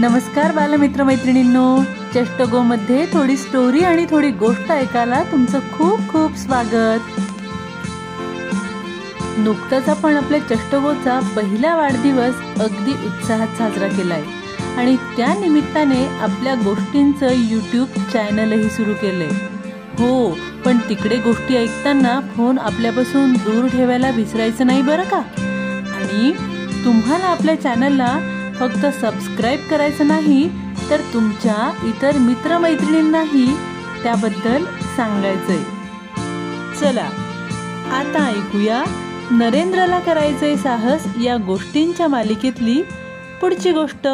नमस्कार बालमित्र मैत्रिणींनो चष्टगोमध्ये थोडी स्टोरी आणि थोडी गोष्ट ऐकायला तुमचं खूप खूप स्वागत. नुकताच आपण आपल्या चष्टगोचा पहिला वाढदिवस अगदी उत्साहात साजरा केलाय. आणि त्या निमित्ताने आपल्या गोष्टींचं यूट्यूब चॅनलही सुरू केलंय. हो पण तिकडे गोष्टी ऐकताना फोन आपल्यापासून दूर ठेवायला विसरायचं नाही बरं का? आणि तुम्हाला आपल्या चॅनलला फक्त सबस्क्राईब करायचं नाही तर तुमच्या इतर मित्रमैत्रिणींनाही त्याबद्दल सांगायचंय. चला आता ऐकूया नरेंद्रला करायचंय साहस या गोष्टींच्या मालिकेतली पुढची गोष्ट.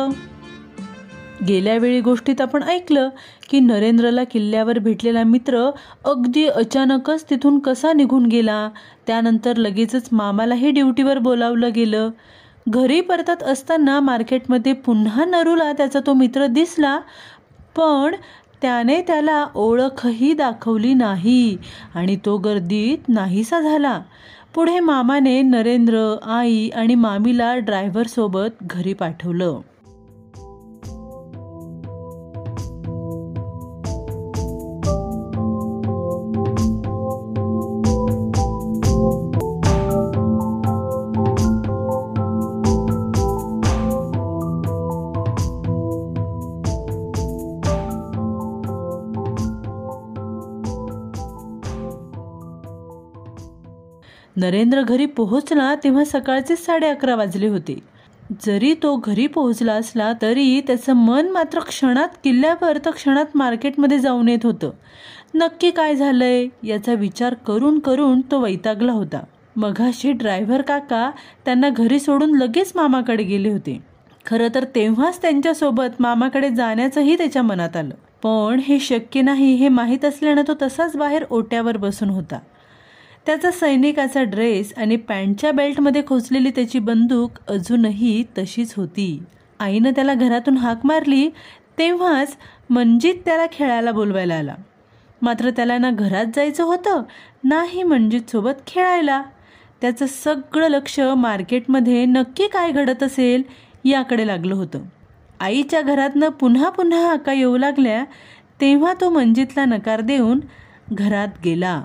गेल्या वेळी गोष्टीत आपण ऐकलं की नरेंद्रला किल्ल्यावर भेटलेला मित्र अगदी अचानकच तिथून कसा निघून गेला? त्यानंतर लगेचच मामालाही ड्युटीवर बोलावलं गेलं. घरी परतत असताना मार्केटमध्ये पुन्हा नरूला त्याचा तो मित्र दिसला पण त्याने त्याला ओळखही दाखवली नाही आणि तो गर्दीत नाहीसा झाला. पुढे मामाने नरेंद्र आई आणि मामीला ड्रायव्हरसोबत घरी पाठवलं. नरेंद्र घरी पोहोचला तेव्हा सकाळचे साडे अकरा वाजले होते. जरी तो घरी पोहोचला असला तरी त्याचं मन मात्र क्षणात किल्ल्यावर तर क्षणात मार्केटमध्ये जाऊन येत होतं. नक्की काय झालंय याचा विचार करून करून तो वैतागला होता. मघाशी ड्रायव्हर काका त्यांना घरी सोडून लगेच मामाकडे गेले होते. खरं तर तेव्हाच त्यांच्यासोबत मामाकडे जाण्याचंही त्याच्या मनात आलं. पण हे शक्य नाही हे माहीत असल्यानं तो तसाच बाहेर ओट्यावर बसून होता. त्याचा सैनिकाचा ड्रेस आणि पॅन्टच्या बेल्टमध्ये खोचलेली त्याची बंदूक अजूनही तशीच होती. आईनं त्याला घरातून हाक मारली तेव्हाच मंजित त्याला खेळायला बोलवायला आला. मात्र त्याला ना घरात जायचं होतं नाही मंजितसोबत खेळायला. त्याचं सगळं लक्ष मार्केटमध्ये नक्की काय घडत असेल याकडे लागलं होतं. आईच्या घरातनं पुन्हा पुन्हा हाका येऊ लागल्या तेव्हा तो मंजितला नकार देऊन घरात गेला.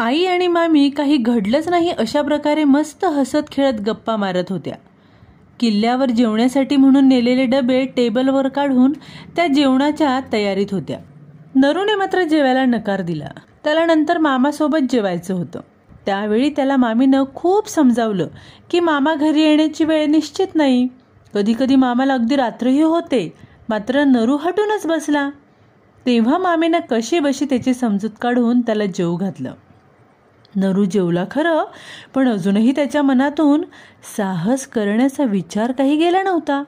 आई आणि मामी काही घडलंच नाही अशा प्रकारे मस्त हसत खेळत गप्पा मारत होत्या. किल्ल्यावर जेवण्यासाठी म्हणून नेलेले डबे टेबलवर काढून त्या जेवणाच्या तयारीत होत्या. नरूने मात्र जेवायला नकार दिला. त्याला नंतर मामासोबत जेवायचं होतं. त्यावेळी त्याला मामीनं खूप समजावलं की मामा घरी येण्याची वेळ निश्चित नाही. कधी कधी मामाला अगदी रात्रही होते. मात्र नरू हटूनच बसला. तेव्हा मामीनं कशी बशी त्याची समजूत काढून त्याला जेवू घातलं. नरू जेवला खरं पण अजूनही त्याच्या मनातून साहस करण्याचा विचार काही गेला नव्हता.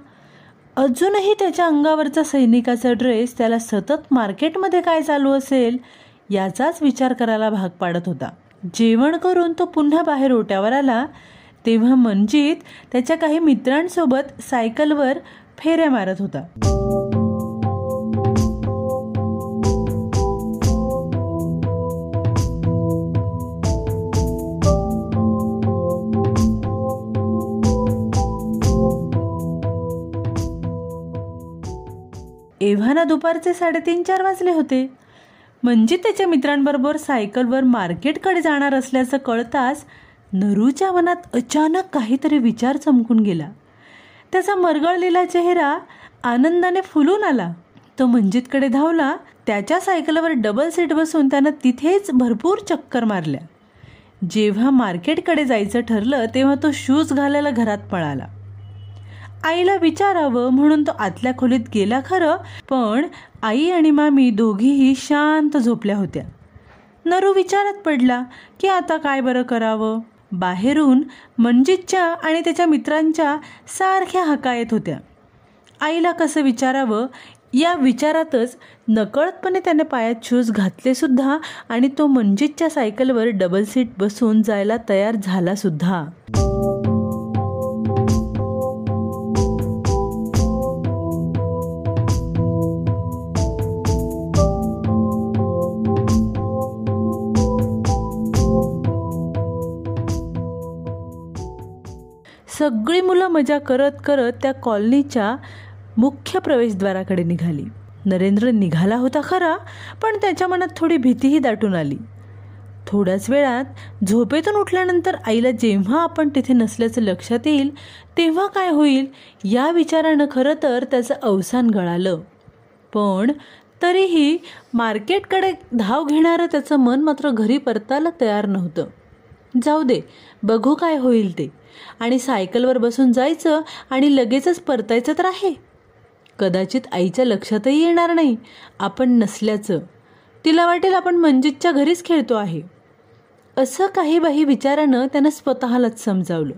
अजूनही त्याच्या अंगावरचा सैनिकाचा ड्रेस त्याला सतत मार्केटमध्ये काय चालू असेल याचाच विचार करायला भाग पाडत होता. जेवण करून तो पुन्हा बाहेर ओट्यावर आला तेव्हा मनजित त्याच्या काही मित्रांसोबत सायकलवर फेऱ्या मारत होता. एव्हाना दुपारचे साडेतीन चार वाजले होते. म्हणजे त्याच्या मित्रांबरोबर सायकलवर मार्केटकडे जाणार असल्याचं कळताच नरूच्या मनात अचानक काहीतरी विचार चमकून गेला. त्याचा मरगळलेला चेहरा आनंदाने फुलून आला. तो मंजितकडे धावला त्याच्या सायकलवर डबल सीट बसून त्यानं तिथेच भरपूर चक्कर मारल्या. जेव्हा मार्केटकडे जायचं ठरलं तेव्हा तो शूज घालायला घरात पळाला. आईला विचारावं म्हणून तो आतल्या खोलीत गेला खरं पण आई आणि मामी दोघीही शांत झोपल्या होत्या. नरू विचारात पडला की आता काय बरं करावं? बाहेरून मनजितच्या आणि त्याच्या मित्रांच्या सारख्या हका येत होत्या. आईला कसं विचारावं या विचारातच नकळतपणे त्याने पायात शूज घातलेसुद्धा आणि तो मनजितच्या सायकलवर डबल सीट बसून जायला तयार झालासुद्धा सगळी मुलं मजा करत करत त्या कॉलनीच्या मुख्य प्रवेशद्वाराकडे निघाली. नरेंद्र निघाला होता खरा पण त्याच्या मनात थोडी भीतीही दाटून आली. थोड्याच वेळात झोपेतून उठल्यानंतर आईला जेव्हा आपण तिथे नसल्याचं लक्षात येईल तेव्हा काय होईल या विचारानं खरं तर त्याचं अवसान गळालं. पण तरीही मार्केटकडे धाव घेणारं त्याचं मन मात्र घरी परतायला तयार नव्हतं. जाऊ दे बघू काय होईल ते. आणि सायकलवर बसून जायचं आणि लगेचच परतायचं तर आहे. कदाचित आईच्या लक्षातही येणार नाही. आपण नसल्याचं. तिला वाटेल आपण मंजितच्या घरीच खेळतो आहे. असं काही बाही विचारानं त्यानं स्वतःलाच समजावलं.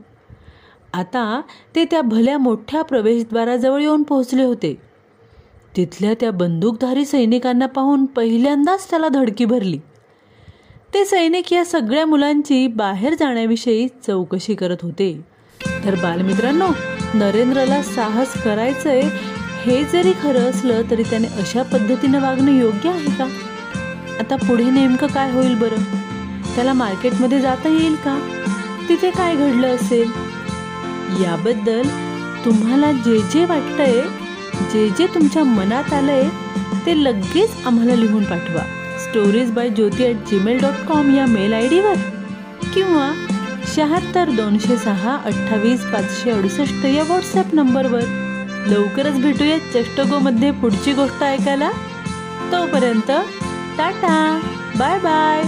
आता ते त्या भल्या मोठ्या प्रवेशद्वाराजवळ येऊन पोहोचले होते. तिथल्या त्या बंदूकधारी सैनिकांना पाहून पहिल्यांदाच त्याला धडकी भरली. ते सैनिक या सगळ्या मुलांची बाहेर जाण्याविषयी चौकशी करत होते. तर बालमित्रांनो नरेंद्रला साहस करायचंय हे जरी खरं असलं तरी त्याने अशा पद्धतीनं वागणं योग्य आहे का? आता पुढे नेमकं काय होईल बरं? त्याला मार्केटमध्ये जाता येईल का? तिथे काय घडलं असेल? याबद्दल तुम्हाला जे जे वाटतंय जे जे तुमच्या मनात आलंय ते लगेच आम्हाला लिहून पाठवा. Stories by Jyoti at Gmail dot com या मेल आय डीवर किंवा शहात्तर दोनशे सहा अठ्ठावीस पाचशे अडुसष्ट या व्हॉट्सॲप नंबरवर लवकरच भेटूया चष्टगोमध्ये पुढची गोष्ट ऐकायला. तोपर्यंत टाटा. Bye bye.